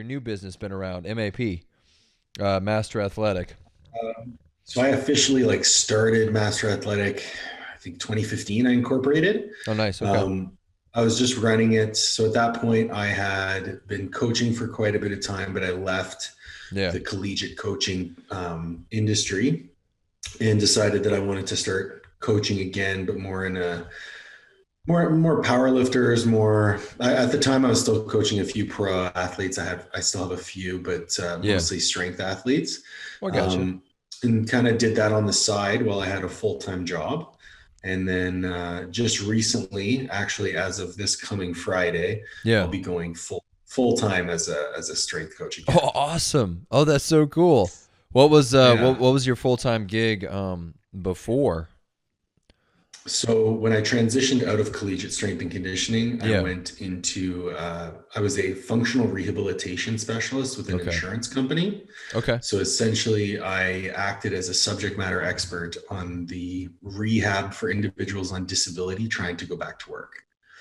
your new business been around? MAP, uh, Master Athletic. Um, so I officially like started Master Athletic. I think 2015. I incorporated. Oh, nice. Okay. Um, I was just running it. So at that point, I had been coaching for quite a bit of time, but I left yeah. the collegiate coaching um, industry and decided that I wanted to start coaching again, but more in a more more power lifters, more. I, at the time, I was still coaching a few pro athletes. I have I still have a few, but uh, yeah. mostly strength athletes. Well, gotcha. Um, and kind of did that on the side while I had a full time job. And then uh, just recently, actually, as of this coming Friday, yeah. I'll be going full full time as a as a strength coach. Again. Oh, awesome! Oh, that's so cool. What was uh, yeah. what, what was your full time gig um, before? So when I transitioned out of collegiate strength and conditioning, yeah. I went into uh, I was a functional rehabilitation specialist with an okay. insurance company. Okay. So essentially, I acted as a subject matter expert on the rehab for individuals on disability trying to go back to work.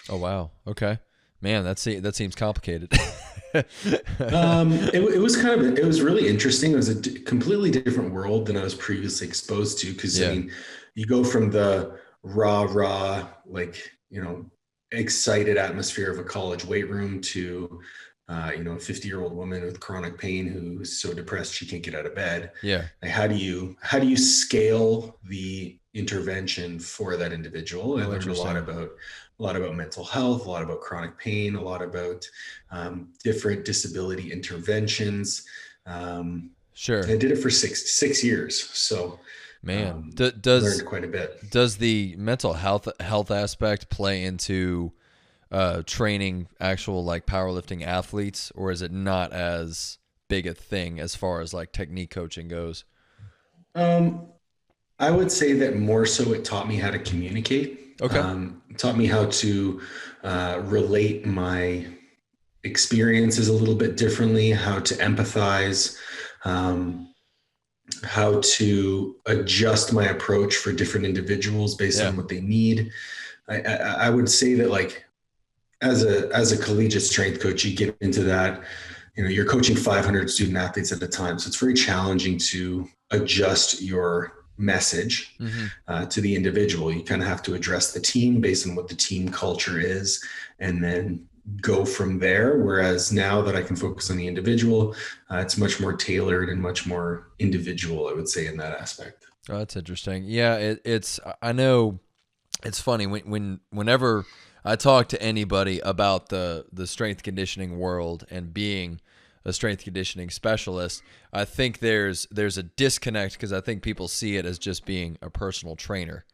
Oh wow! Okay, man, that seems that seems complicated. um, it, it, was kind of it was really interesting. It was a d- completely different world than I was previously exposed to because yeah. I mean, you go from the raw, raw, like, you know, excited atmosphere of a college weight room to, uh, you know, a 50 year old woman with chronic pain who's so depressed she can't get out of bed. Yeah. Like how do you, how do you scale the intervention for that individual? I oh, learned a lot about, a lot about mental health, a lot about chronic pain, a lot about um, different disability interventions. Um, sure. I did it for six, six years. So, Man, um, D- does learned quite a bit. Does the mental health health aspect play into uh, training actual like powerlifting athletes, or is it not as big a thing as far as like technique coaching goes? Um, I would say that more so it taught me how to communicate. Okay. Um, taught me how to uh, relate my experiences a little bit differently, how to empathize. Um, how to adjust my approach for different individuals based yeah. on what they need. I, I, I, would say that like as a as a collegiate strength coach, you get into that. You know, you're coaching 500 student athletes at a time, so it's very challenging to adjust your message mm-hmm. uh, to the individual. You kind of have to address the team based on what the team culture is, and then go from there. Whereas now that I can focus on the individual, uh, it's much more tailored and much more individual, I would say, in that aspect. Oh, that's interesting. Yeah, it, it's, I know it's funny when, when, whenever I talk to anybody about the, the strength conditioning world and being a strength conditioning specialist, I think there's, there's a disconnect because I think people see it as just being a personal trainer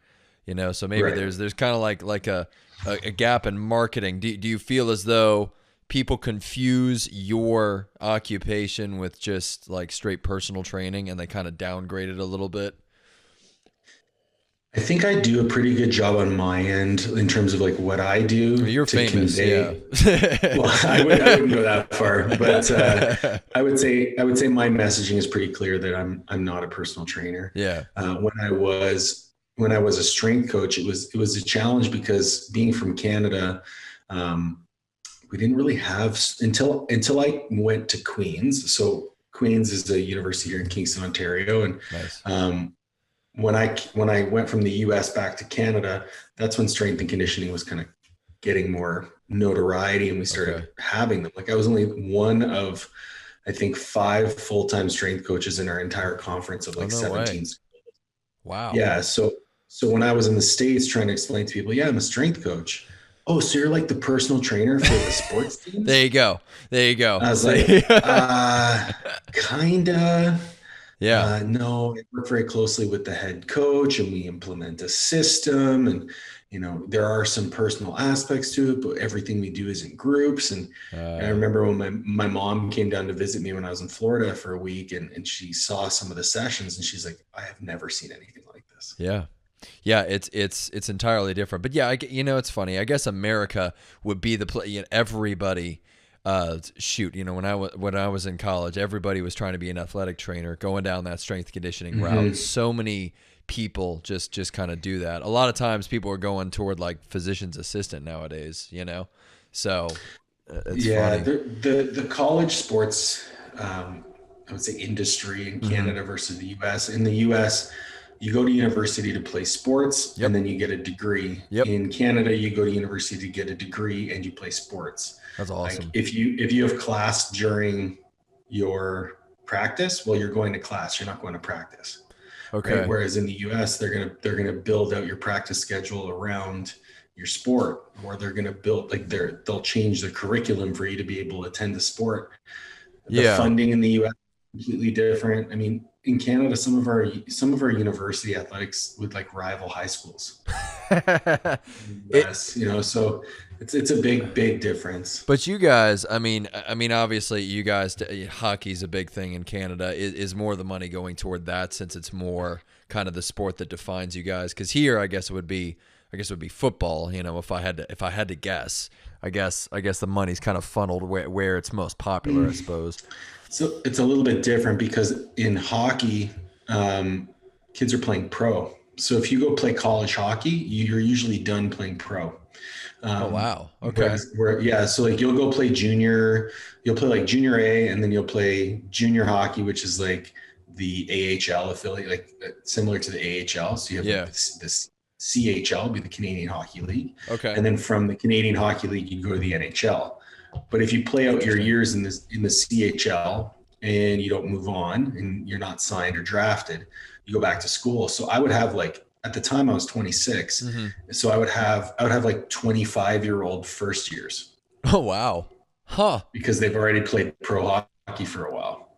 you know so maybe right. there's there's kind of like like a, a, a gap in marketing do, do you feel as though people confuse your occupation with just like straight personal training and they kind of downgrade it a little bit I think I do a pretty good job on my end in terms of like what I do. You're famous, convey. yeah. well, I, would, wouldn't go that far, but uh, I would say I would say my messaging is pretty clear that I'm I'm not a personal trainer. Yeah. Uh, when I was when I was a strength coach, it was it was a challenge because being from Canada, um, we didn't really have until until I went to Queens. So Queens is a university here in Kingston, Ontario, and nice. um, when I when I went from the U.S. back to Canada, that's when strength and conditioning was kind of getting more notoriety, and we started okay. having them. Like I was only one of, I think, five full time strength coaches in our entire conference of like oh, no 17. Way. Wow. Yeah. So so when I was in the States trying to explain to people, yeah, I'm a strength coach. Oh, so you're like the personal trainer for the sports team? there you go. There you go. I was like, uh, kinda. Yeah. Uh, no, I work very closely with the head coach and we implement a system and you know there are some personal aspects to it but everything we do is in groups and, uh, i remember when my, my mom came down to visit me when i was in florida for a week and, and she saw some of the sessions and she's like i have never seen anything like this yeah yeah, it's it's it's entirely different. But yeah, I, you know, it's funny. I guess America would be the place. You know, everybody. Uh, shoot, you know, when I was when I was in college, everybody was trying to be an athletic trainer, going down that strength conditioning mm-hmm. route. So many people just just kind of do that. A lot of times, people are going toward like physician's assistant nowadays. You know, so It's yeah, the, the the college sports, um, I would say industry in Mhm. Canada versus the U.S. In the U.S., you go to university to play sports, Yep. and then you get a degree. Yep. In Canada, you go to university to get a degree, and you play sports. That's awesome. Like if you if you have class during your practice, well, you're going to class. You're not going to practice. okay. Right? Whereas in the US, they're gonna they're gonna build out your practice schedule around your sport, or they're gonna build like they're they'll change the curriculum for you to be able to attend the sport. The Yeah. funding in the US completely different. I mean, in Canada, some of our some of our university athletics would like rival high schools. Yes, you know, so it's it's a big big difference. But you guys, I mean, I mean, obviously, you guys, eh, hockey's a big thing in Canada. Is, is more the money going toward that since it's more kind of the sport that defines you guys? Because here, I guess it would be, I guess it would be football. You know, if I had to, if I had to guess, I guess, I guess the money's kind of funneled where where it's most popular, I suppose. So it's a little bit different because in hockey, um, kids are playing pro. So if you go play college hockey, you're usually done playing pro. Um, Oh wow, okay, where, yeah, so like you'll go play junior, you'll play like junior A, and then you'll play junior hockey, which is like the AHL affiliate, like uh, similar to the AHL. So you have Yeah. like this, this CHL, be the Canadian Hockey League, okay, and then from the Canadian Hockey League, you go to the NHL. But if you play out your years in this in the CHL and you don't move on and you're not signed or drafted, you go back to school. So I would have like at the time I was 26, Mhm. so I would have I would have like 25 year old first years oh wow, huh, because they've already played pro hockey for a while.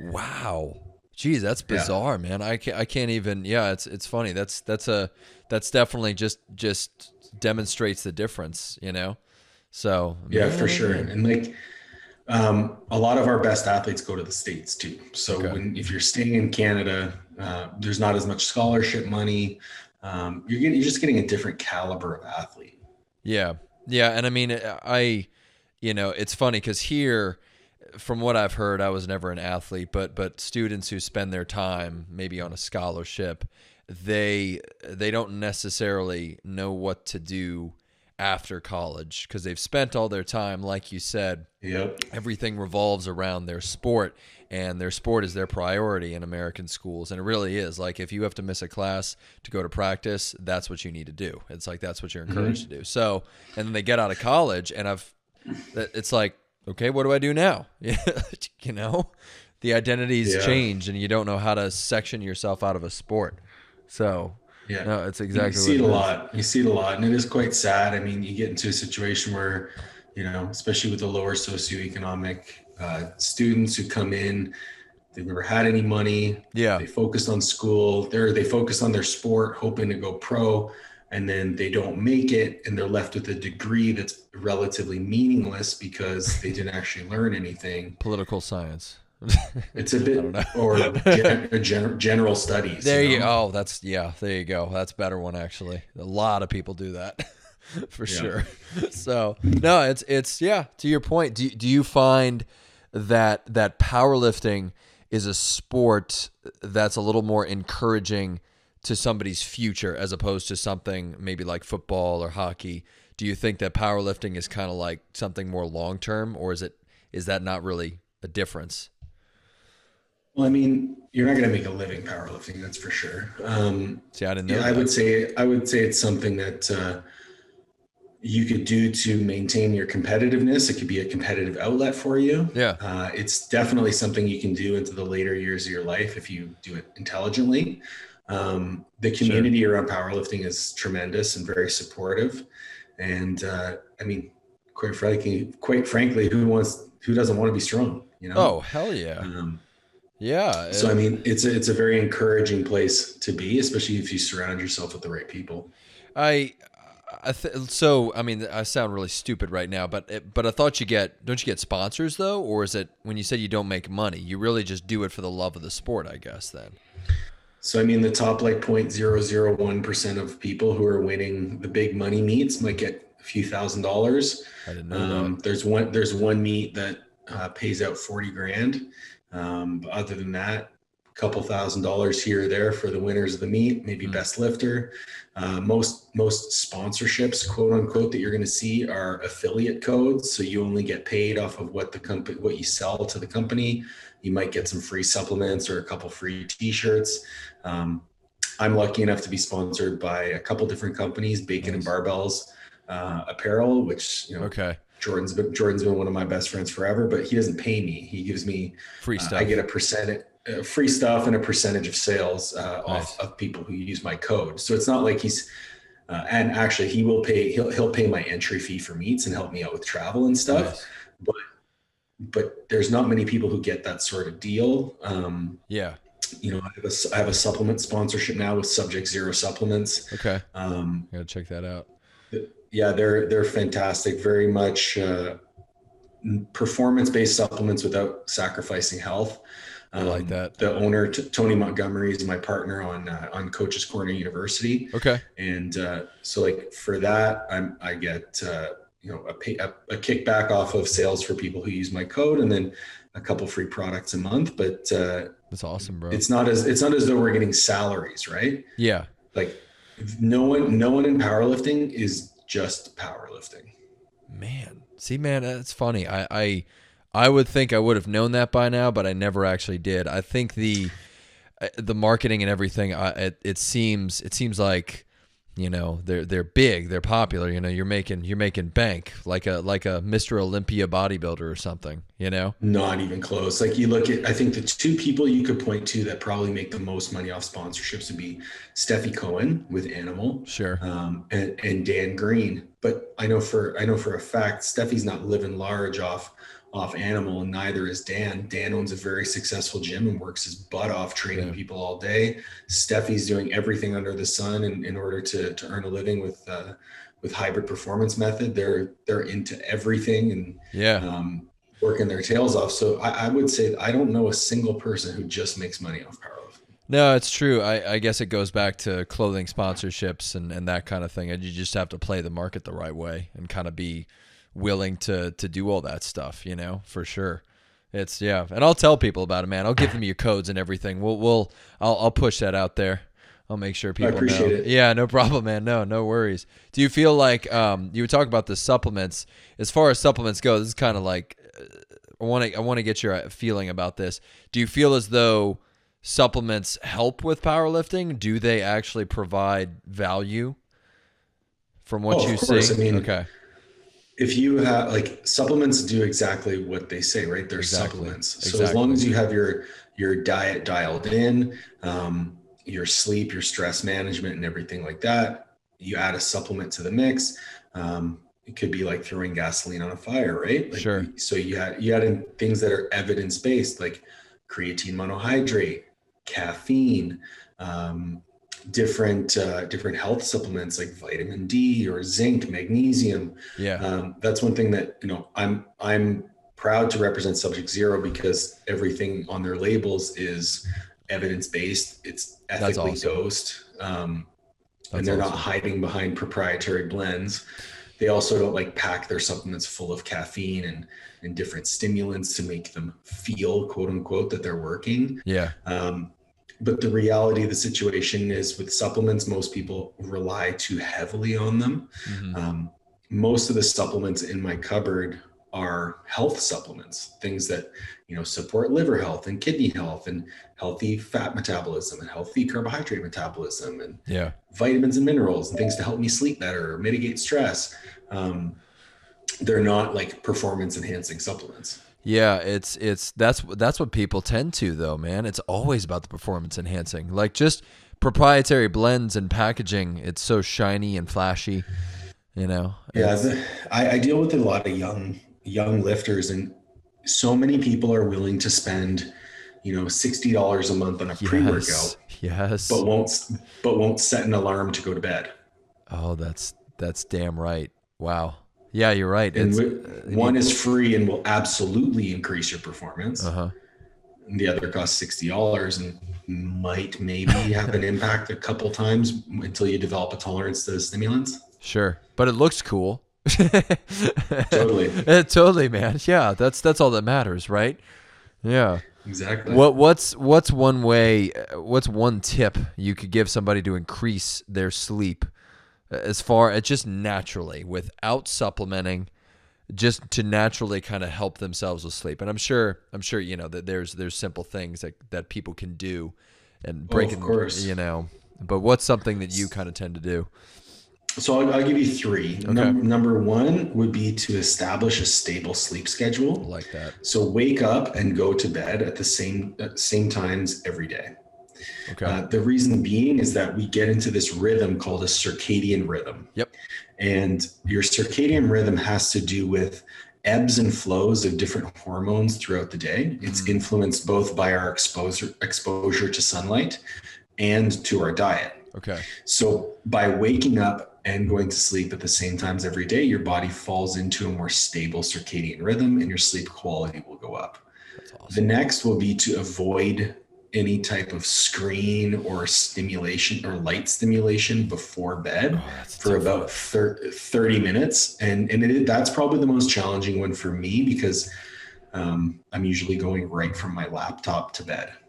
wow. Geez, that's Yeah. bizarre, man. I can't, I can't even. Yeah, it's it's funny. That's that's a that's definitely just just demonstrates the difference, you know. So Yeah, for sure. And like um, a lot of our best athletes go to the states too. So Okay. when if you're staying in Canada, uh, there's not as much scholarship money. Um, you're getting you're just getting a different caliber of athlete. Yeah, yeah, and I mean, I, you know, it's funny because here, from what I've heard, I was never an athlete, but but students who spend their time maybe on a scholarship, they they don't necessarily know what to do after college because they've spent all their time, like you said, Yep. everything revolves around their sport and their sport is their priority in American schools and it really is. Like if you have to miss a class to go to practice that's what you need to do. It's like that's what you're mm-hmm. encouraged to do. So and then they get out of college and I've it's like okay what do I do now? You know? The identities Yeah. changed and you don't know how to section yourself out of a sport. So Yeah. no it's exactly you see it a is. lot. You see it a lot, and it is quite sad. I mean, you get into a situation where, you know, especially with the lower socioeconomic uh, students who come in, they've never had any money. yeah They focused on school. They're they focus on their sport, hoping to go pro, and then they don't make it, and they're left with a degree that's relatively meaningless because they didn't actually learn anything. political science It's a bit or gen, gen, general studies. There you know? oh that's yeah there you go that's a better one actually a lot of people do that for Yeah. sure so no it's it's yeah to your point do, do you find that that powerlifting is a sport that's a little more encouraging to somebody's future as opposed to something maybe like football or hockey do you think that powerlifting is kind of like something more long term or is it is that not really a difference Well, I mean, you're not going to make a living powerlifting, that's for sure. Um, see i didn't know yeah, I would say I would say it's something that uh, you could do to maintain your competitiveness. It could be a competitive outlet for you. yeah Uh, it's definitely something you can do into the later years of your life if you do it intelligently. Um, the community around powerlifting is tremendous and very supportive. And uh, I mean, quite frankly, quite frankly, who wants who doesn't want to be strong? You know. oh hell yeah Um, yeah so I mean, it's a, it's a very encouraging place to be, especially if you surround yourself with the right people. I, I th- so I mean I sound really stupid right now, but it, but I thought you get don't you get sponsors though, or is it when you said you don't make money, you really just do it for the love of the sport? I guess then. So I mean, the top like 0.001 percent of people who are winning the big money meets might get a few thousand dollars. I didn't know Um, there's one there's one meet that uh, pays out 40 grand. Um, but other than that, a couple thousand dollars here or there for the winners of the meet, maybe Mm. best lifter. Uh, most most sponsorships, quote unquote, that you're going to see are affiliate codes. So you only get paid off of what the company what you sell to the company. You might get some free supplements or a couple free T-shirts. Um, I'm lucky enough to be sponsored by a couple different companies, Bacon and Barbells uh, Apparel, which you know Okay. Jordan's been Jordan's been one of my best friends forever, but he doesn't pay me. He gives me Free uh, stuff. I get a percentage uh, free stuff and a percentage of sales uh, Nice. off of people who use my code. So it's not like he's uh, and actually he will pay he'll he'll pay my entry fee for meets and help me out with travel and stuff. Nice. But there's not many people who get that sort of deal. Um, Yeah. you know, I have, a, I have a supplement sponsorship now with Subject Zero Supplements. Okay. Um, Gotta check that out. Yeah, they're they're fantastic. Very much uh, performance based supplements without sacrificing health. I like Um, that. The owner, T- Tony Montgomery, is my partner on uh, on Coach's Corner University, Okay. and uh, so like for that, I'm I get uh, you know a, pay, a a kickback off of sales for people who use my code, and then a couple free products a month. But uh, That's awesome, bro. it's not as it's not as though we're getting salaries, right? yeah. Like no one no one in powerlifting is just powerlifting. Man, see, man, that's funny. I, I, I would think I would have known that by now, but I never actually did. I think the, uh, the marketing and everything. I, it, it seems, it seems like, you know, they're they're big, they're popular. You know, you're making you're making bank like a like a Mr. Olympia bodybuilder or something. You know. Not even close. Like you look at, I think the two people you could point to that probably make the most money off sponsorships would be Stefi Cohen with Animal Sure. um, and, and Dan Green. But I know for I know for a fact Stefi's not living large off off Animal, and neither is Dan. Dan owns a very successful gym and works his butt off training Yeah. people all day. Stefi's doing everything under the sun in, in order to to earn a living with uh, with hybrid performance method. They're they're into everything and Yeah. um, working their tails off. So I, I would say I don't know a single person who just makes money off powerlifting. No, it's true. I, I guess it goes back to clothing sponsorships and, and that kind of thing. And you just have to play the market the right way and kind of be willing to to do all that stuff, you know, for sure. It's yeah. And I'll tell people about it, man. I'll give them your codes and everything. We'll we'll I'll I'll push that out there. I'll make sure people appreciate know. it. Yeah, no problem, man. No, no worries. Do you feel like um you were talking about the supplements? As far as supplements go, this is kind of like uh, I want to I want to get your uh, feeling about this. Do you feel as though supplements help with powerlifting? Do they actually provide value from what Oh, you see? I mean, okay. If you have like supplements do exactly what they say, right? They're Exactly. supplements. So Exactly. as long as you have your your diet dialed in, um, your sleep, your stress management, and everything like that, you add a supplement to the mix. Um, it could be like throwing gasoline on a fire, right? Like, Sure. So you add you add in things that are evidence based, like creatine monohydrate, caffeine, um, different uh, different health supplements like vitamin D or zinc, magnesium. Yeah. Um, that's one thing that you know I'm I'm proud to represent Subject Zero because everything on their labels is evidence based. It's ethically awesome. dosed, um, and they're not hiding behind proprietary blends. They also don't like pack their supplements full of caffeine and and different stimulants to make them feel quote unquote that they're working. Yeah. Um, but the reality of the situation is with supplements, most people rely too heavily on them. Mhm. Um, most of the supplements in my cupboard are health supplements, things that you know support liver health and kidney health and healthy fat metabolism and healthy carbohydrate metabolism and Yeah. vitamins and minerals and things to help me sleep better or mitigate stress. Um, they're not like performance enhancing supplements. Yeah, it's it's that's that's what people tend to though, man. It's always about the performance enhancing. Like just proprietary blends and packaging. It's so shiny and flashy, you know. Yeah, I, I deal with a lot of young young lifters, and so many people are willing to spend, you know, sixty dollars a month on a pre workout, yes. Yes. but won't but won't set an alarm to go to bed. Oh, that's that's damn right. Wow. Yeah, you're right. And It's one is free and will absolutely increase your performance. uh huh. And the other costs sixty dollars and might maybe have an impact a couple times until you develop a tolerance to the stimulants. Sure, but it looks cool. Totally. Totally, man. Yeah, that's that's all that matters, right? Yeah. exactly. What what's what's one way? uh, What's one tip you could give somebody to increase their sleep, uh, as far as just naturally without supplementing, just to naturally kind of help themselves with sleep? And I'm sure I'm sure you know that there's there's simple things that that people can do, and oh, break breaking course. you know. But what's something that you kind of tend to do? So I'll, I'll give you three. Num- number one would be to establish a stable sleep schedule. Like that. So wake up and go to bed at the same same times every day. Okay. Uh, the reason being is that we get into this rhythm called a circadian rhythm. Yep. And your circadian rhythm has to do with ebbs and flows of different hormones throughout the day. It's Mm. influenced both by our exposure exposure to sunlight and to our diet. okay. So by waking up and going to sleep at the same times every day, your body falls into a more stable circadian rhythm and your sleep quality will go up. That's The next will be to avoid any type of screen or stimulation or light stimulation before bed Oh, for about thir- 30 minutes. And, and it, that's probably the most challenging one for me because um, I'm usually going right from my laptop to bed.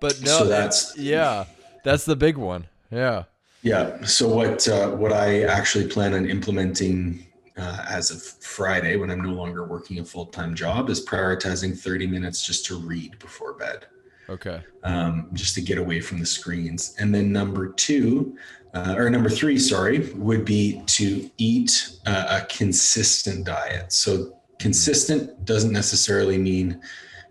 But no, so that's- yeah, that's the big one. Yeah. Yeah. So what uh, what I actually plan on implementing uh, as of Friday, when I'm no longer working a full time job, is prioritizing 30 minutes just to read before bed, Okay. um, just to get away from the screens. And then number two, uh, or number three, sorry, would be to eat uh, a consistent diet. So consistent doesn't necessarily mean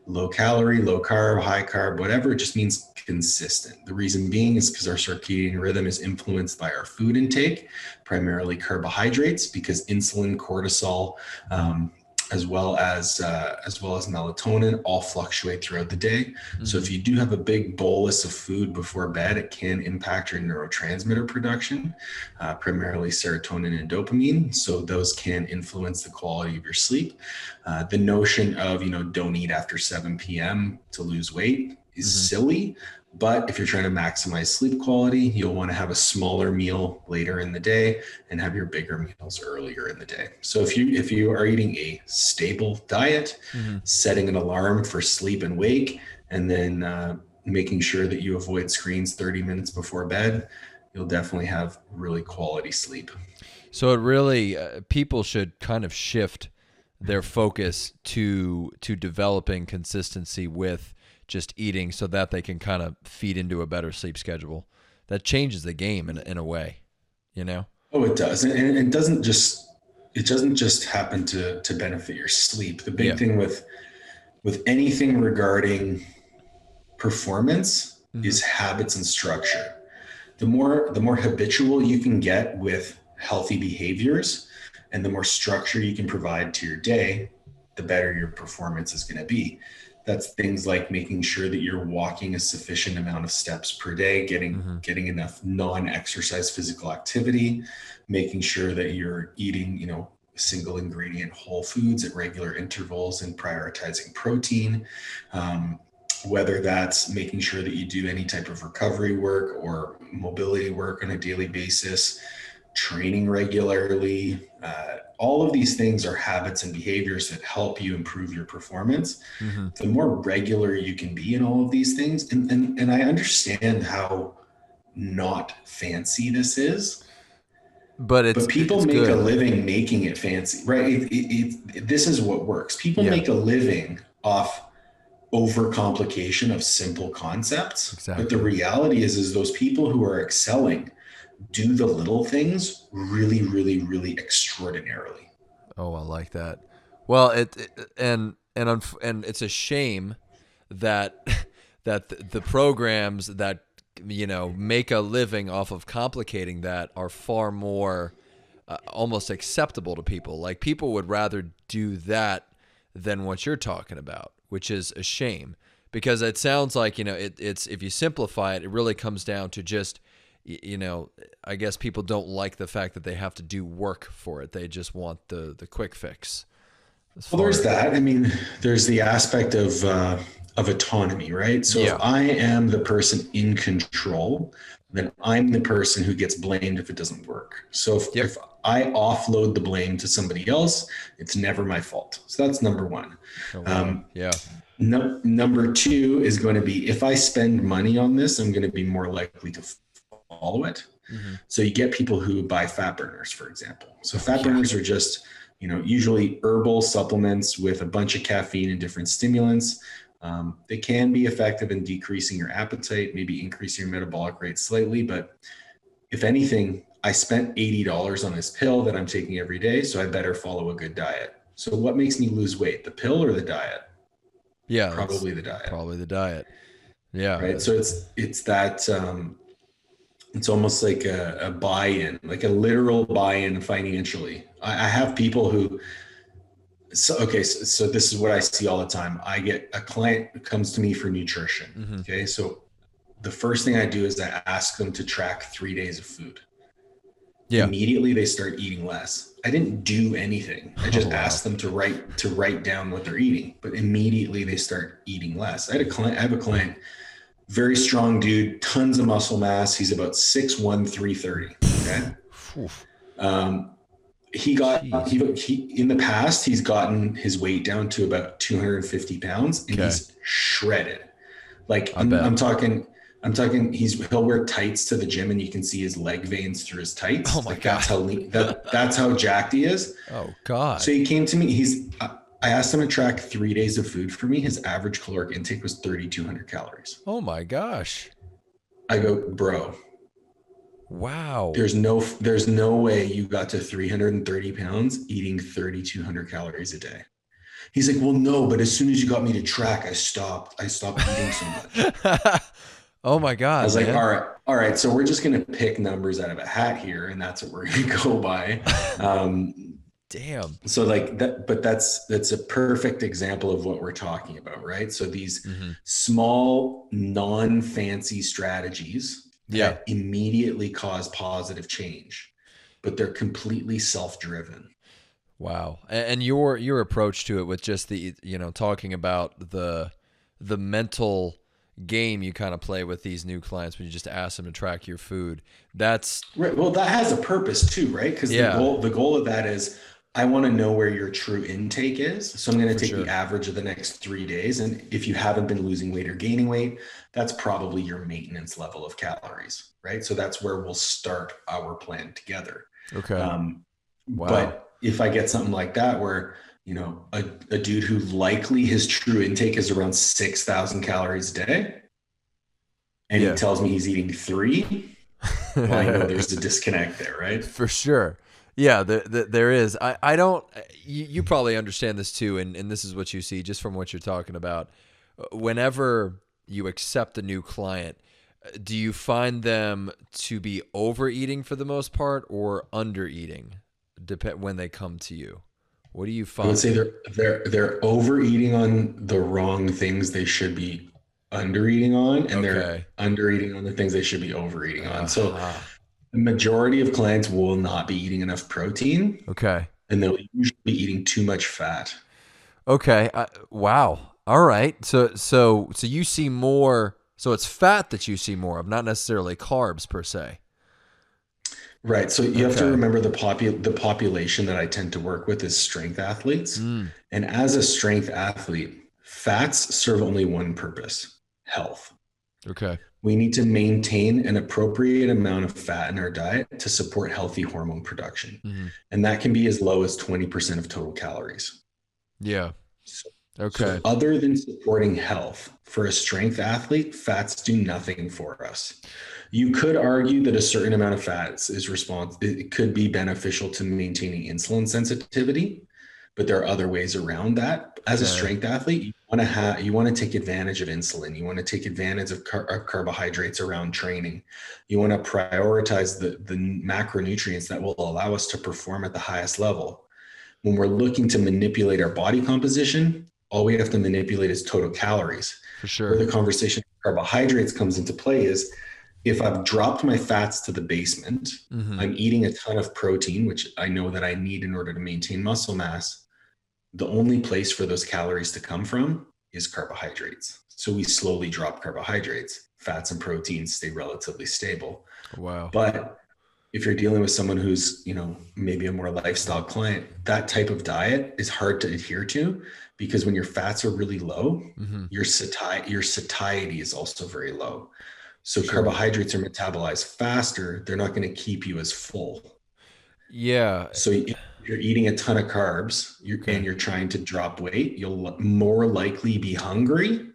low calorie, low carb, high carb, whatever. It just means consistent. The reason being is because our circadian rhythm is influenced by our food intake, primarily carbohydrates, because insulin, cortisol, um, as well as uh, as well as melatonin all fluctuate throughout the day. So if you do have a big bolus of food before bed, it can impact your neurotransmitter production, uh, primarily serotonin and dopamine. So those can influence the quality of your sleep. Uh, the notion of you know don't eat after 7 p.m. to lose weight is Mhm. silly. But if you're trying to maximize sleep quality, you'll want to have a smaller meal later in the day and have your bigger meals earlier in the day. So if you if you are eating a stable diet, Mhm. setting an alarm for sleep and wake, and then uh, making sure that you avoid screens 30 minutes before bed, you'll definitely have really quality sleep. So it really uh, people should kind of shift their focus to to developing consistency with just eating so that they can kind of feed into a better sleep schedule. That changes the game in in a way, you know. Oh, it does, and it doesn't just it doesn't just happen to to benefit your sleep. The big Yeah. thing with with anything regarding performance Mhm. is habits and structure. The more the more habitual you can get with healthy behaviors, and the more structure you can provide to your day, the better your performance is going to be. That's things like making sure that you're walking a sufficient amount of steps per day, getting Mhm. getting enough non-exercise physical activity, making sure that you're eating, you know, single ingredient whole foods at regular intervals and prioritizing protein. Um, whether that's making sure that you do any type of recovery work or mobility work on a daily basis, training regularly. Uh, all of these things are habits and behaviors that help you improve your performance. Mm-hmm. The more regular you can be in all of these things, and, and, and I understand how not fancy this is, But it's but people make good. a living making it fancy, right? It, it, it, this is what works. People Yeah. make a living off overcomplication of simple concepts. Exactly. But the reality is, is those people who are excelling do the little things really, really, really extraordinarily. Oh, I like that. Well, it, it and and unf- and it's a shame that that the, the programs that you know make a living off of complicating that are far more uh, almost acceptable to people. Like people would rather do that than what you're talking about, which is a shame because it sounds like you know it, it's if you simplify it, it really comes down to just you know I guess people don't like the fact that they have to do work for it. They just want the the quick fix. Well, there's that. I mean, there's the aspect of uh, of autonomy, right? So Yeah. if I am the person in control, then I'm the person who gets blamed if it doesn't work. So if, Yep. if I offload the blame to somebody else, it's never my fault. So that's number one. Oh, wow. Um, yeah. No, number two is going to be if I spend money on this, I'm going to be more likely to follow it. Mhm. So you get people who buy fat burners, for example. So fat Yeah. burners are just, you know, usually herbal supplements with a bunch of caffeine and different stimulants. Um, they can be effective in decreasing your appetite, maybe increasing your metabolic rate slightly. But if anything, I spent $80 on this pill that I'm taking every day, so I better follow a good diet. So what makes me lose weight, the pill or the diet? Yeah. Probably the diet Probably the diet. Yeah. right so it's it's that um it's almost like a, a buy-in like a literal buy-in financially. I, I have people who so okay so, so this is what i see all the time. I get a client comes to me for nutrition Mhm. okay? So the first thing i do is i ask them to track three days of food. Yeah. immediately they start eating less. I didn't do anything. I just Oh, wow. asked them to write to write down what they're eating but immediately they start eating less. I had a client i have a client very strong dude tons of muscle mass he's about 6'1 330 okay um, he got he, he in the past he's gotten his weight down to about 250 pounds and Okay. he's shredded like I'm. I'm talking i'm talking he's he'll wear tights to the gym and you can see his leg veins through his tights Oh my like that's God. how lean, that, that's how jacked he is Oh God. so he came to me he's I- i asked him to track three days of food for me his average caloric intake was 3200 calories oh my gosh. i go bro Wow. There's no there's no way you got to 330 pounds eating 3,200 calories a day. He's like, well, no, but as soon as you got me to track, I stopped. I stopped eating so much. oh my God. I was like, all right, all right. So we're just gonna pick numbers out of a hat here, and that's what we're gonna go by. Um, Damn. so like that, but that's that's a perfect example of what we're talking about, right? So these Mhm. small, non-fancy strategies Yeah. that immediately cause positive change, but they're completely self-driven. Wow. And your your approach to it with just the you know talking about the the mental game you kind of play with these new clients when you just ask them to track your food. That's Right. Well, that has a purpose too, right? Because Yeah. the goal the goal of that is I want to know where your true intake is. So I'm going to take sure. the average of the next three days. And if you haven't been losing weight or gaining weight, that's probably your maintenance level of calories, right? So that's where we'll start our plan together. okay. Um, Wow. But if I get something like that, where you know a, a dude who likely his true intake is around six thousand calories a day, and Yeah. he tells me he's eating three, well, I know there's a disconnect there, right? For sure. Yeah, the, the, there is. I, I don't, you, you probably understand this too, and, and this is what you see just from what you're talking about. Whenever you accept a new client, do you find them to be overeating for the most part or undereating depend when they come to you? What do you find? I would say they're they're they're overeating on the wrong things they should be undereating on, and they're Okay. undereating on the things they should be overeating on. So Ah, the majority of clients will not be eating enough protein, okay. and they'll usually be eating too much fat. Okay. I, wow. All right. So so so you see more. So it's fat that you see more of, not necessarily carbs per se. Right. So you have to remember the popu- the population that I tend to work with is strength athletes. Mm, And as a strength athlete, fats serve only one purpose, health. okay. We need to maintain an appropriate amount of fat in our diet to support healthy hormone production. Mhm. And that can be as low as 20% of total calories. Yeah. So- Okay. So other than supporting health for a strength athlete, fats do nothing for us. You could argue that a certain amount of fats is response it could be beneficial to maintaining insulin sensitivity, but there are other ways around that. As a strength athlete, you want to have you want to take advantage of insulin. You want to take advantage of, car- of carbohydrates around training. You want to prioritize the the macronutrients that will allow us to perform at the highest level. When we're looking to manipulate our body composition, all we have to manipulate is total calories. For sure. Where the conversation carbohydrates comes into play is if I've dropped my fats to the basement, Mhm. I'm eating a ton of protein, which I know that I need in order to maintain muscle mass. The only place for those calories to come from is carbohydrates. So we slowly drop carbohydrates. Fats and proteins stay relatively stable. Wow. But if you're dealing with someone who's, you know, maybe a more lifestyle client, that type of diet is hard to adhere to because when your fats are really low, Mhm. your sati- your satiety is also very low. So Sure. carbohydrates are metabolized faster. They're not going to keep you as full. Yeah. So if you're eating a ton of carbs you're, Okay. and you're trying to drop weight, you'll more likely be hungry.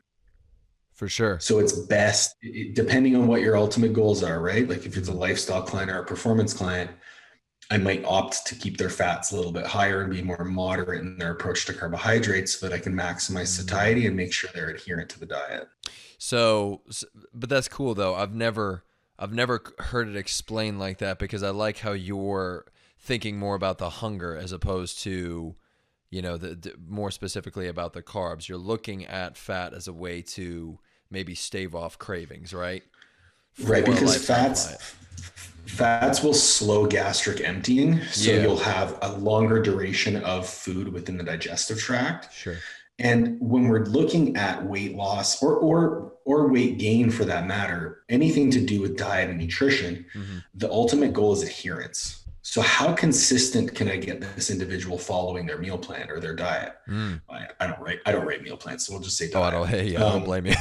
For sure. So it's best, depending on what your ultimate goals are, right? Like if it's a lifestyle client or a performance client, I might opt to keep their fats a little bit higher and be more moderate in their approach to carbohydrates so that I can maximize mm-hmm. satiety and make sure they're adherent to the diet. So, but that's cool though. I've never, I've never heard it explained like that because I like how you're thinking more about the hunger as opposed to, you know, the, the more specifically about the carbs. You're looking at fat as a way to maybe stave off cravings, right? right For a because fats diet. fats will slow gastric emptying so Yeah. you'll have a longer duration of food within the digestive tract Sure. and when we're looking at weight loss or or or weight gain for that matter anything to do with diet and nutrition Mhm. the ultimate goal is adherence so how consistent can i get this individual following their meal plan or their diet Mm. I, I don't write i don't write meal plans so we'll just say Oh, I diet. don't. Hey, yeah, I don't Um, blame you.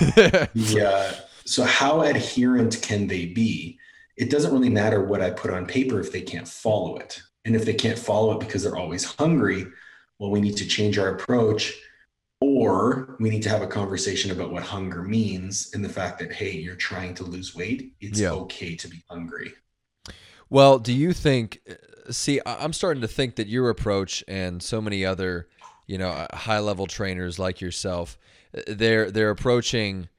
yeah. So how adherent can they be? It doesn't really matter what I put on paper if they can't follow it. And if they can't follow it because they're always hungry, well, we need to change our approach or we need to have a conversation about what hunger means and the fact that, hey, you're trying to lose weight. It's Yeah. okay to be hungry. Well, do you think? Uh, see, I- I'm starting to think that your approach and so many other, you know, uh, high level trainers like yourself, uh, they're they're approaching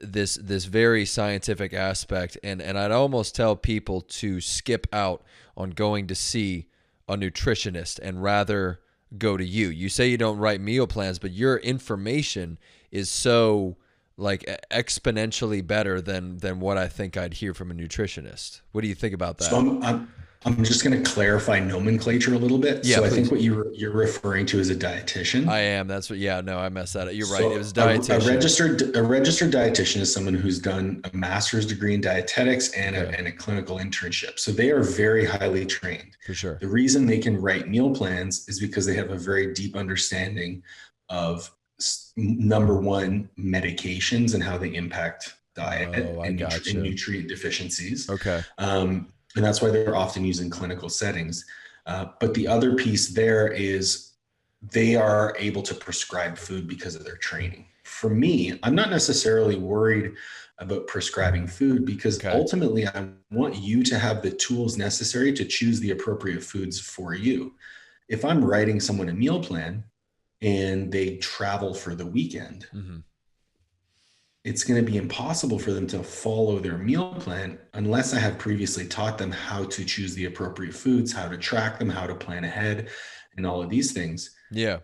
this this very scientific aspect, and and I'd almost tell people to skip out on going to see a nutritionist and rather go to you. You say you don't write meal plans, but your information is so like exponentially better than than what I think I'd hear from a nutritionist. What do you think about that? So I'm, I'm, I'm just going to clarify nomenclature a little bit. Yeah, so I think what you you're referring to is a dietitian. I am. That's what. Yeah. No, I messed that up. You're right. It was dietitian. A, registered a registered dietitian is someone who's done a master's degree in dietetics and, a, and a clinical internship. So they are very highly trained. for sure. The reason they can write meal plans is because they have a very deep understanding of number one medications and how they impact diet Oh, and, gotcha. and nutrient deficiencies. Okay. Um, and that's why they're often used in clinical settings. Uh, but the other piece there is they are able to prescribe food because of their training. For me, I'm not necessarily worried about prescribing food because Okay. ultimately I want you to have the tools necessary to choose the appropriate foods for you. If I'm writing someone a meal plan and they travel for the weekend, hmm it's going to be impossible for them to follow their meal plan unless I have previously taught them how to choose the appropriate foods, how to track them, how to plan ahead, and all of these things. Yeah.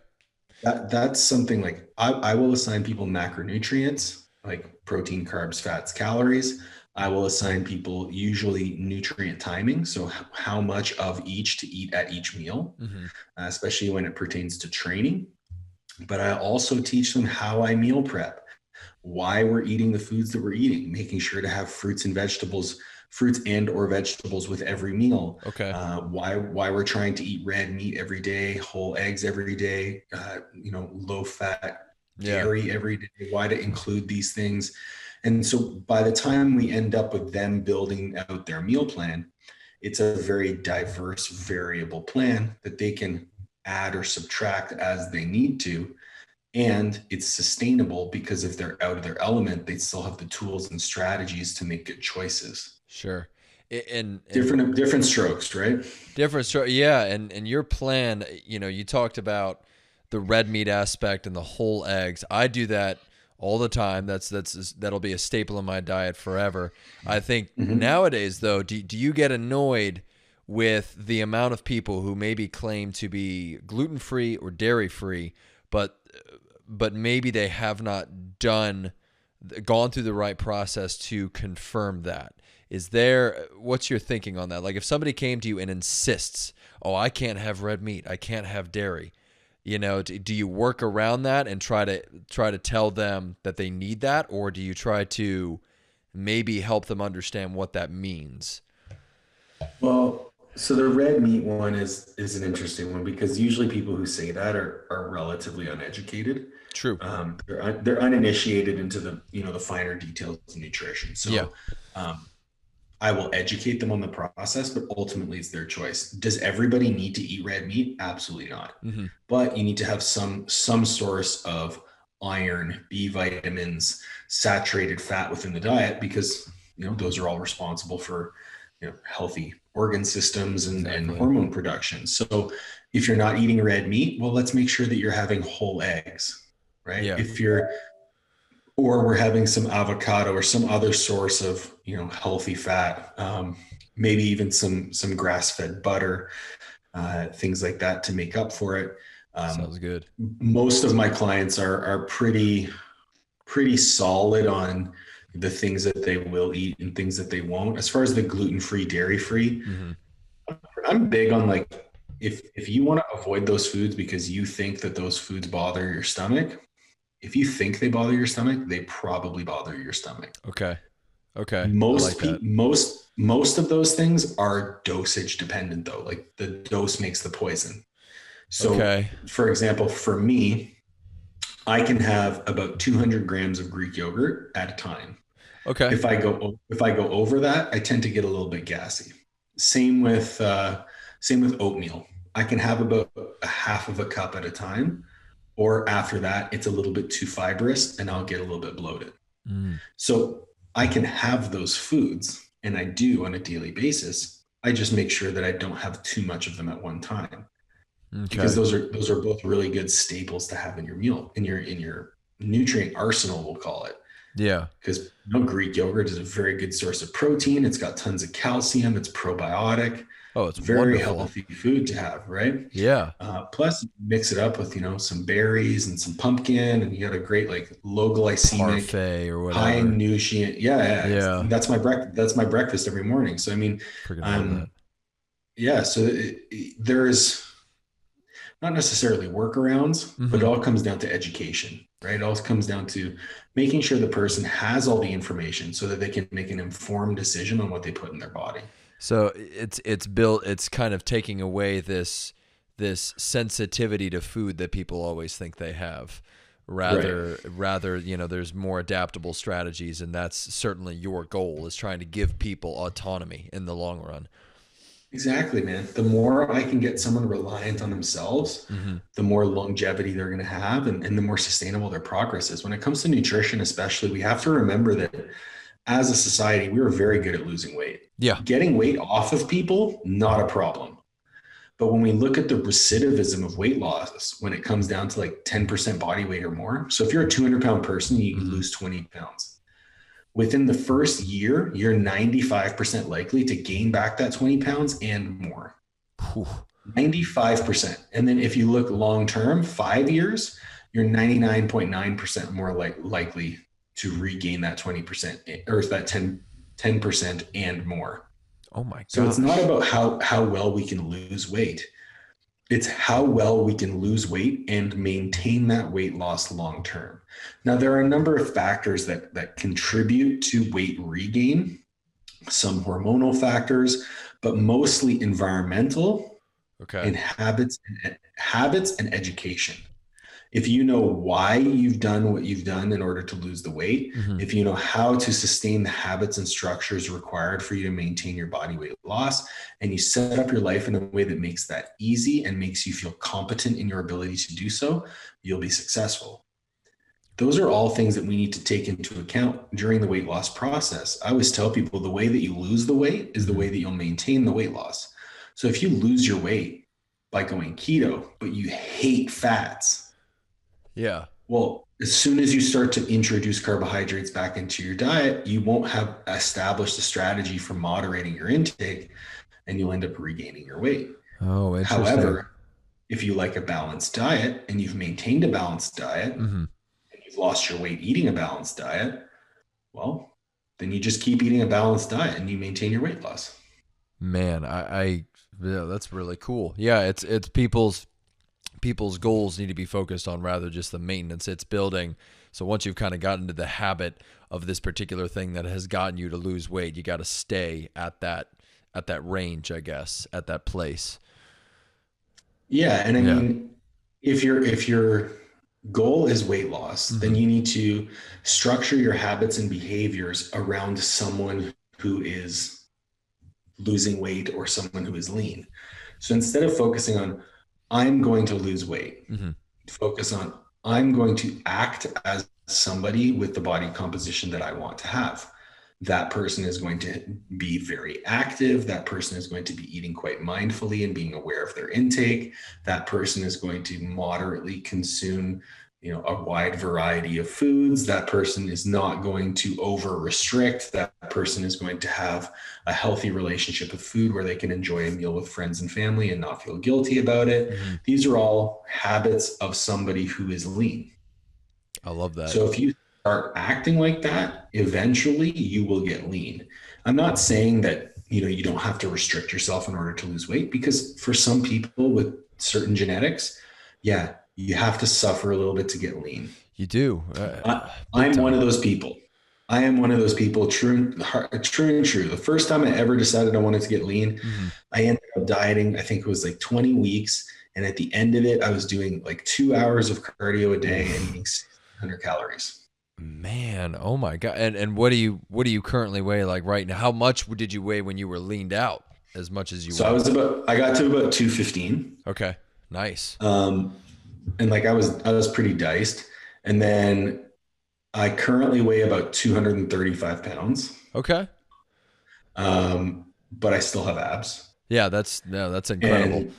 That that's something like I, I will assign people macronutrients like protein, carbs, fats, calories. I will assign people usually nutrient timing, so how much of each to eat at each meal hmm uh, especially when it pertains to training. But I also teach them how I meal prep, why we're eating the foods that we're eating, making sure to have fruits and vegetables, fruits and or vegetables with every meal. Okay. Uh, why why we're trying to eat red meat every day, whole eggs every day, uh, you know, low fat yeah. dairy every day, why to include these things. And so by the time we end up with them building out their meal plan, it's a very diverse, variable plan that they can add or subtract as they need to. And it's sustainable because if they're out of their element, they still have the tools and strategies to make good choices. Sure. And, and Different, different strokes, right? different story. Yeah. And and your plan. You know, you talked about the red meat aspect and the whole eggs. I do that all the time. That's that's that'll be a staple in my diet forever. I think Mhm. nowadays though, do do you get annoyed with the amount of people who maybe claim to be gluten free or dairy free, but but maybe they have not done gone through the right process to confirm that. Is there what's your thinking on that? Like if somebody came to you and insists, "Oh, I can't have red meat. I can't have dairy." you know, do, do you work around that and try to try to tell them that they need that, or do you try to maybe help them understand what that means? Well, so the red meat one is is an interesting one because usually people who say that are are relatively uneducated. True. Um, they're un, they're uninitiated into the you know the finer details of nutrition. So, Yeah. um, I will educate them on the process, but ultimately it's their choice. Does everybody need to eat red meat? Absolutely not. hmm But you need to have some some source of iron, B vitamins, saturated fat within the diet because you know those are all responsible for you know healthy organ systems and, and hormone production. So if you're not eating red meat, well, let's make sure that you're having whole eggs, right? Yeah. If you're or we're having some avocado or some other source of you know healthy fat, um, maybe even some some grass-fed butter, uh, things like that to make up for it. Um, Sounds good. most of my clients are are pretty pretty solid on the things that they will eat and things that they won't. As far as the gluten-free, dairy-free, hmm I'm big on like if if you want to avoid those foods because you think that those foods bother your stomach, if you think they bother your stomach, they probably bother your stomach. Okay. Okay. Most like pe- most most of those things are dosage dependent though. Like the dose makes the poison. So okay. for example, for me, I can have about 200 grams of Greek yogurt at a time. Okay. If I go if I go over that, I tend to get a little bit gassy. Same with uh, same with oatmeal. I can have about a half of a cup at a time, or after that, it's a little bit too fibrous, and I'll get a little bit bloated. Mm. So I can have those foods, and I do on a daily basis. I just make sure that I don't have too much of them at one time Okay. because those are those are both really good staples to have in your meal in your in your nutrient arsenal we'll call it yeah. because you know, greek yogurt is a very good source of protein it's got tons of calcium it's probiotic Oh, it's very wonderful. healthy food to have right Yeah. uh, plus mix it up with you know some berries and some pumpkin and you got a great like low glycemic Parfait or high whatever. nutrient yeah yeah, Yeah. that's my breakfast that's my breakfast every morning so i mean um, yeah so it, it- there's not necessarily workarounds but Mhm. it all comes down to education right it all comes down to making sure the person has all the information so that they can make an informed decision on what they put in their body So it's it's built. It's kind of taking away this this sensitivity to food that people always think they have. Rather, rather, you know, there's more adaptable strategies, and that's certainly your goal is trying to give people autonomy in the long run. Exactly man. The more i can get someone reliant on themselves hmm the more longevity they're going to have and, and the more sustainable their progress is. When it comes to nutrition especially we have to remember that as a society we are very good at losing weight. Yeah. getting weight off of people not a problem. But when we look at the recidivism of weight loss when it comes down to like 10% body weight or more so if you're a 200 pound person you Mhm. lose 20 pounds within the first year you're 95% likely to gain back that 20 pounds and more Whew. 95%. And then if you look long term, five years, you're 99.9% more like, likely to regain that 20% eh, or that 10, 10% and more. Oh my god. So it's not about how, how well we can lose weight. It's how well we can lose weight and maintain that weight loss long term. Now, there are a number of factors that, that contribute to weight regain, some hormonal factors, but mostly environmental okay. and habits and habits and education. If you know why you've done what you've done in order to lose the weight, Mhm. if you know how to sustain the habits and structures required for you to maintain your body weight loss, and you set up your life in a way that makes that easy and makes you feel competent in your ability to do so, you'll be successful. Those are all things that we need to take into account during the weight loss process. I always tell people the way that you lose the weight is the way that you'll maintain the weight loss. So if you lose your weight by going keto, but you hate fats, Yeah. well, as soon as you start to introduce carbohydrates back into your diet, you won't have established a strategy for moderating your intake and you'll end up regaining your weight. Oh, interesting. However, if you like a balanced diet and you've maintained a balanced diet hmm you've lost your weight eating a balanced diet, well, then you just keep eating a balanced diet and you maintain your weight loss. man, I, I yeah, that's really cool. Yeah, it's it's people's people's goals need to be focused on rather just the maintenance it's building. So once you've kind of gotten into the habit of this particular thing that has gotten you to lose weight, you got to stay at that at that range, I guess, at that place. Yeah, and I yeah. mean, if you're if your goal is weight loss, mm-hmm. then you need to structure your habits and behaviors around someone who is losing weight or someone who is lean. So instead of focusing on I'm going to lose weight, mm-hmm. focus on I'm going to act as somebody with the body composition that I want to have that person is going to be very active. That person is going to be eating quite mindfully and being aware of their intake. That person is going to moderately consume, you know, a wide variety of foods. That person is not going to over restrict. That person is going to have a healthy relationship with food where they can enjoy a meal with friends and family and not feel guilty about it. Mm-hmm. These are all habits of somebody who is lean. I love that. So if you start acting like that, eventually you will get lean. I'm not saying that you know you don't have to restrict yourself in order to lose weight because for some people with certain genetics, yeah, you have to suffer a little bit to get lean. You do. Uh, I, am one of those people. I am one of those people. True, true and true. The first time I ever decided I wanted to get lean, mm-hmm. I ended up dieting. I think it was like 20 weeks, and at the end of it, I was doing like two hours of cardio a day and eating 600 calories. Man, oh my god! And and what do you what do you currently weigh like right now? How much did you weigh when you were leaned out? As much as you. So I was about. I got to about two fifteen. Okay, nice. Um, and like I was I was pretty diced, and then I currently weigh about two hundred and thirty five pounds. Okay. Um, but I still have abs. Yeah, that's no, that's incredible.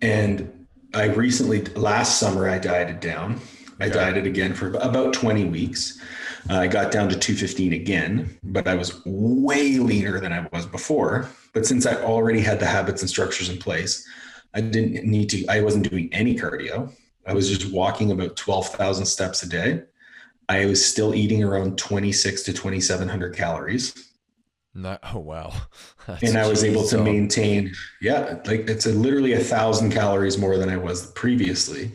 And, and I recently last summer I dieted down I dieted again for about 20 weeks. Uh, I got down to 215 again, but I was way leaner than I was before. But since I already had the habits and structures in place, I didn't need to, I wasn't doing any cardio. I was just walking about 12,000 steps a day. I was still eating around 26 to 2,700 calories. Not, oh, wow. That's and I was able to maintain, yeah, like it's a, literally a thousand calories more than I was previously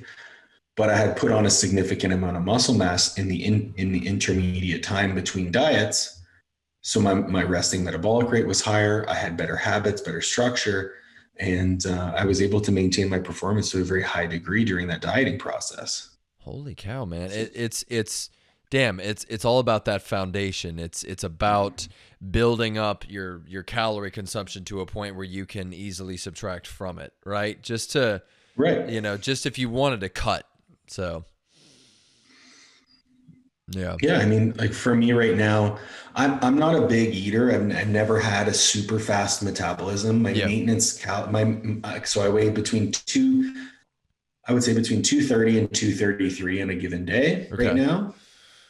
but I had put on a significant amount of muscle mass in the in, in the intermediate time between diets. So my, my resting metabolic rate was higher. I had better habits, better structure, and uh, I was able to maintain my performance to a very high degree during that dieting process. Holy cow, man! It, it's it's damn it's it's all about that foundation. It's it's about building up your your calorie consumption to a point where you can easily subtract from it, right? Just to right, you know, just if you wanted to cut so yeah. Yeah. I mean, like for me right now, I'm, I'm not a big eater. I've, I've never had a super fast metabolism. My yeah. maintenance cal, my, so I weigh between two, I would say between 230 and 233 on a given day okay. right now.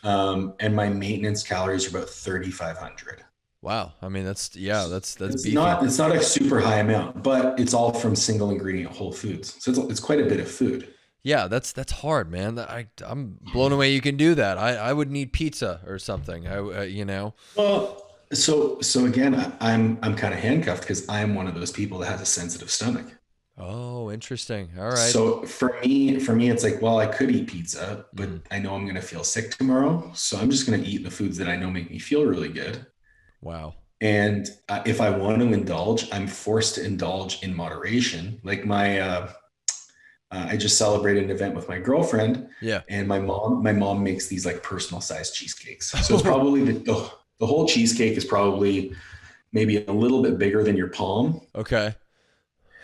Um, and my maintenance calories are about 3,500. Wow. I mean, that's, yeah, that's, that's it's not, it's not a super high amount, but it's all from single ingredient whole foods. So it's, it's quite a bit of food. Yeah, that's that's hard, man. I I'm blown away. You can do that. I, I would need pizza or something. I uh, you know. Well, so so again, I'm I'm kind of handcuffed because I'm one of those people that has a sensitive stomach. Oh, interesting. All right. So for me, for me, it's like, well, I could eat pizza, but mm. I know I'm going to feel sick tomorrow, so I'm just going to eat the foods that I know make me feel really good. Wow. And uh, if I want to indulge, I'm forced to indulge in moderation. Like my uh, uh, I just celebrated an event with my girlfriend. Yeah. And my mom, my mom makes these like personal sized cheesecakes. So it's probably the, the, the whole cheesecake is probably maybe a little bit bigger than your palm. Okay.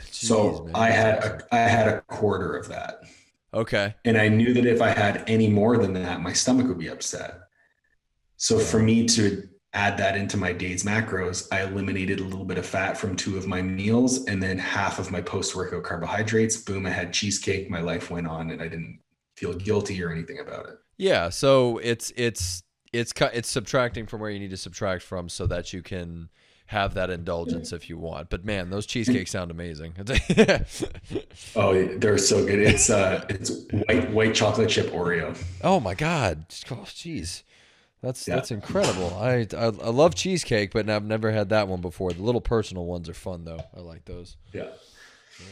Jeez, so man. I had a, I had a quarter of that. Okay. And I knew that if I had any more than that, my stomach would be upset. So for me to add that into my day's macros, I eliminated a little bit of fat from two of my meals and then half of my post workout carbohydrates. Boom, I had cheesecake. My life went on and I didn't feel guilty or anything about it. Yeah. So it's, it's, it's, it's subtracting from where you need to subtract from so that you can have that indulgence if you want. But man, those cheesecakes sound amazing. oh, they're so good. It's, uh, it's white, white chocolate chip Oreo. Oh my God. Oh, jeez. That's yeah. that's incredible. I, I, I love cheesecake, but I've never had that one before. The little personal ones are fun though. I like those. Yeah. Yeah.